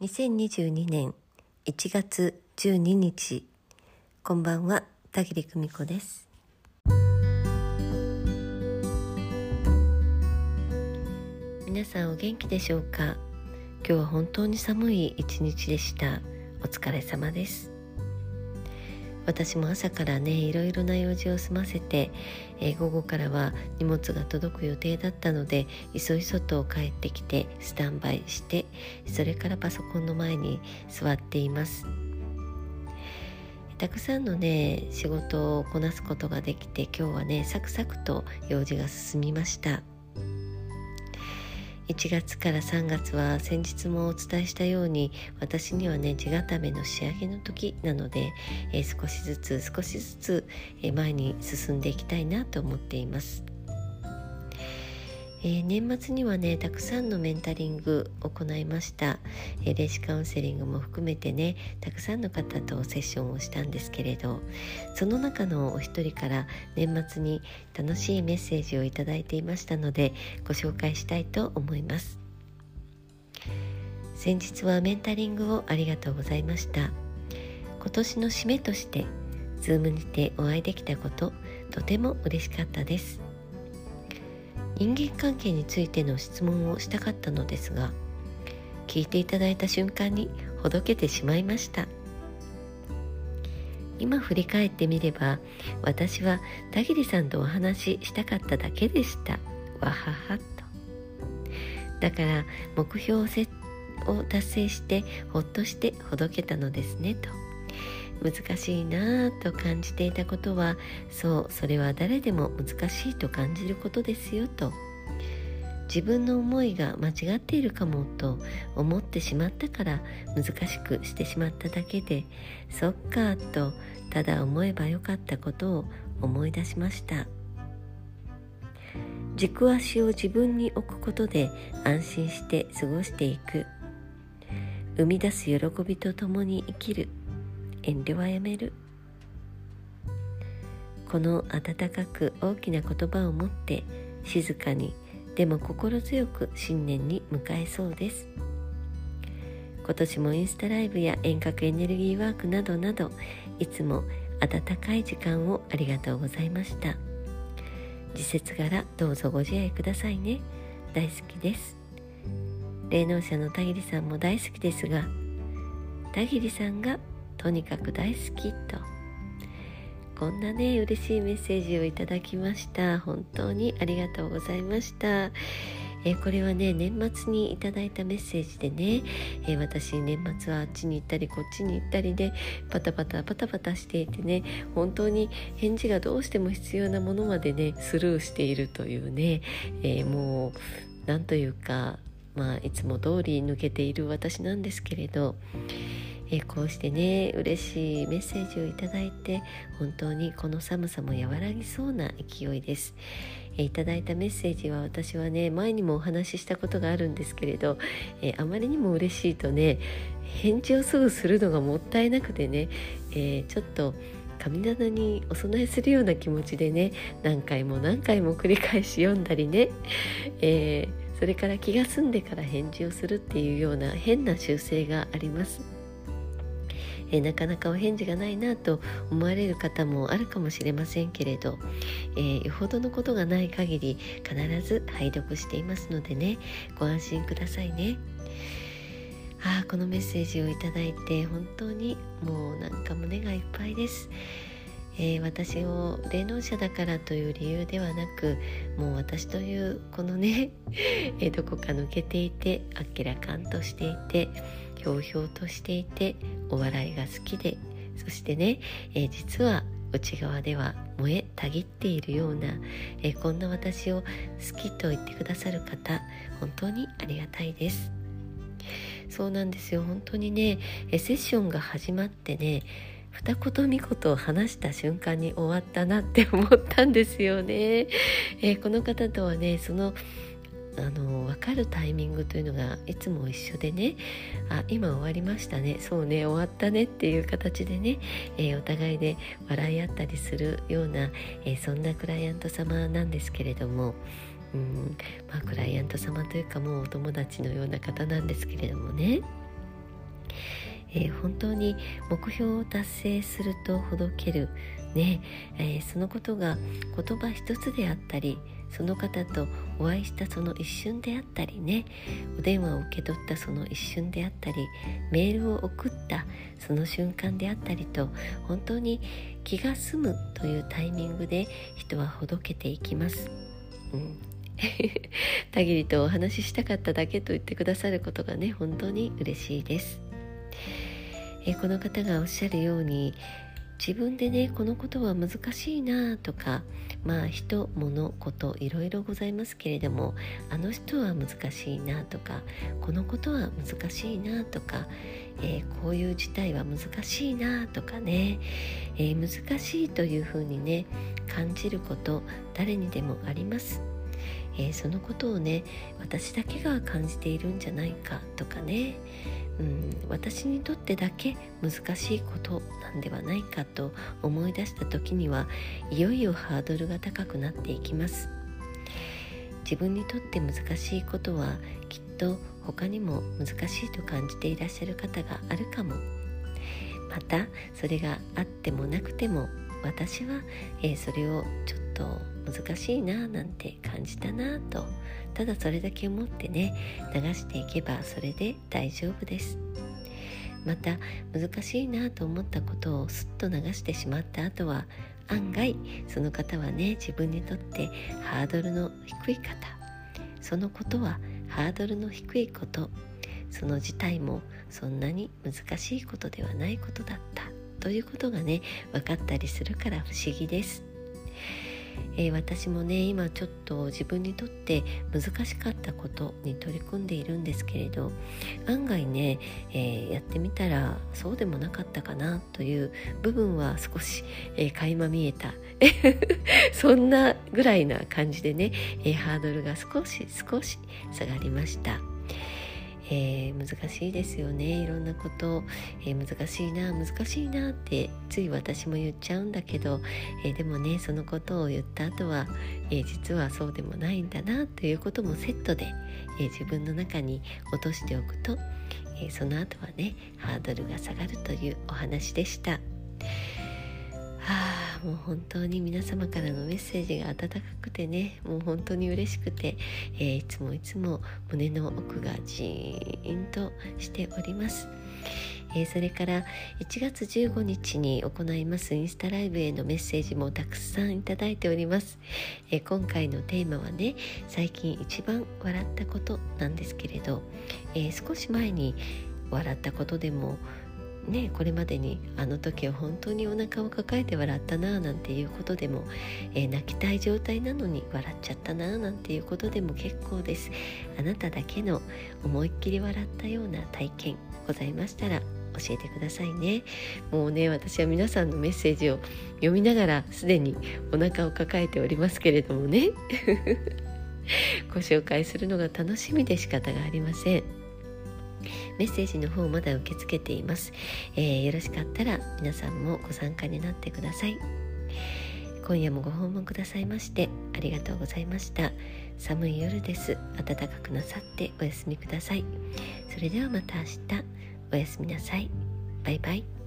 2022年1月12日。こんばんは田切久美子です。皆さんお元気でしょうか？今日は本当に寒い一日でした。お疲れ様です。私も朝からねいろいろな用事を済ませて、えー、午後からは荷物が届く予定だったので急いそと帰ってきてスタンバイしてそれからパソコンの前に座っています。たくさんのね仕事をこなすことができて今日はねサクサクと用事が進みました。1月から3月は先日もお伝えしたように私にはね地固めの仕上げの時なので、えー、少しずつ少しずつ、え、前に進んでいきたいなと思っています。えー、年末にはねたくさんのメンタリングを行いました、えー、霊視カウンセリングも含めてねたくさんの方とセッションをしたんですけれどその中のお一人から年末に楽しいメッセージをいいていましたのでご紹介したいと思います。先日はメンタリングをありがとうございました。今年の締めとして Zoom にてお会いできたこととても嬉しかったです。人間関係についての質問をしたかったのですが聞いていただいた瞬間にほどけてしまいました。今振り返ってみれば私は田切さんとお話ししたかっただけでした。わははと。だから目標を達成してほっとしてほどけたのですねと。難しいなぁと感じていたことはそうそれは誰でも難しいと感じることですよと。自分の思いが間違っているかもと思ってしまったから難しくしてしまっただけでそっかとただ思えばよかったことを思い出しました。軸足を自分に置くことで安心して過ごしていく。生み出す喜びとともに生きる。遠慮はやめる。この温かく大きな言葉を持って静かにでも心強く新年に迎えそうです。今年もインスタライブや遠隔エネルギーワークなどなどいつも温かい時間をありがとうございました。時節柄どうぞご自愛くださいね。大好きです。霊能者の田切さんも大好きですが田切さんがとにかく大好きと。こんなね嬉しいメッセージをいただきました。本当にありがとうございました。えこれはね年末にいただいたメッセージでね、え私年末はあっちに行ったりこっちに行ったりでパタパタパタパタしていてね本当に返事がどうしても必要なものまでねスルーしているというね、えー、もう何というかまあいつも通り抜けている私なんですけれどえこうしてね嬉しいメッセージをいただいて本当にこの寒さも和らぎそうな勢いです、えいただいたメッセージは私はね前にもお話ししたことがあるんですけれど、えあまりにも嬉しいとね返事をすぐするのがもったいなくてね、えー、ちょっと神棚にお供えするような気持ちでね何回も何回も繰り返し読んだりね、えー、それから気が済んでから返事をするっていうような変な習性があります。え、なかなかお返事がないなと思われる方もあるかもしれませんけれど、えー、よほどのことがない限り必ず拝読していますのでねご安心くださいね。ああこのメッセージをいただいて本当にもうなんか胸がいっぱいです。えー、私を霊能者だからという理由ではなくもう私というこのね、え、どこか抜けていてあっけらかんとしていてひょうひょうとしていてお笑いが好きでそしてね、えー、実は内側では燃えたぎっているような、え、こんな私を好きと言ってくださる方本当にありがたいです。そうなんですよ。本当にね、セッションが始まってね二言三言を話した瞬間に終わったなって思ったんですよね、えー、この方とはねそのあの分かるタイミングというのがいつも一緒でね。あ今終わりましたね。そうね終わったねっていう形でね、えー、お互いで笑い合ったりするような、えー、そんなクライアント様なんですけれども。うんまあクライアント様というかもうお友達のような方なんですけれどもね。えー、本当に目標を達成するとほどけるね、えー、そのことが言葉一つであったりその方とお会いしたその一瞬であったりねお電話を受け取ったその一瞬であったりメールを送ったその瞬間であったりと本当に気が済むというタイミングで人はほどけていきます。うん たぎりとお話ししたかっただけと言ってくださることがね本当に嬉しいです。えこの方がおっしゃるように自分でねこのことは難しいなとかまあ人物こといろいろございますけれどもあの人は難しいなとかこのことは難しいなとか、えー、こういう事態は難しいなとかね、えー、難しいというふうにね感じること誰にでもあります。えー、そのことをね私だけが感じているんじゃないかとかねうん、私にとってだけ難しいことなんではないかと思い出した時にはいよいよハードルが高くなっていきます。自分にとって難しいことはきっと他にも難しいと感じていらっしゃる方があるかも。またそれがあってもなくても私は、えー、それをちょっと難しいななんて感じたなと。ただそれだけ思ってね流していけばそれで大丈夫です。また難しいなと思ったことをすっと流してしまった後は案外その方はね自分にとってハードルの低い方。そのことはハードルの低いこと。その事態もそんなに難しいことではないことだった。ということがね分かったりするから不思議です。えー、私もね今ちょっと自分にとって難しかったことに取り組んでいるんですけれど案外ね、えー、やってみたらそうでもなかったかなという部分は少し、えー、垣間見えた そんなぐらいな感じでね、えハードルが少し少し下がりました。えー、難しいですよねいろんなこと、えー、難しいな難しいなってつい私も言っちゃうんだけど、えー、でもねそのことを言った後は、え実はそうでもないんだなということもセットで、え自分の中に落としておくと、えその後はねハードルが下がるというお話でした。もう本当に皆様からのメッセージが温かくてねもう本当に嬉しくて、えー、いつもいつも胸の奥がジーンとしております。えー、それから1月15日に行いますインスタライブへのメッセージもたくさんいただいております、えー、今回のテーマはね最近一番笑ったことなんですけれど、えー、少し前に笑ったことでもねこれまでにあの時は本当にお腹を抱えて笑ったななんていうことでも、えー、泣きたい状態なのに笑っちゃったななんていうことでも結構です。あなただけの思いっきり笑ったような体験ございましたら教えてくださいね。もうね私は皆さんのメッセージを読みながらすでにお腹を抱えておりますけれどもね。ご紹介するのが楽しみで仕方がありません。メッセージの方まだ受け付けています、えー、よろしかったら皆さんもご参加になってください。今夜もご訪問くださいましてありがとうございました。寒い夜です。暖かくなさってお休みください。それではまた明日。おやすみなさい。バイバイ。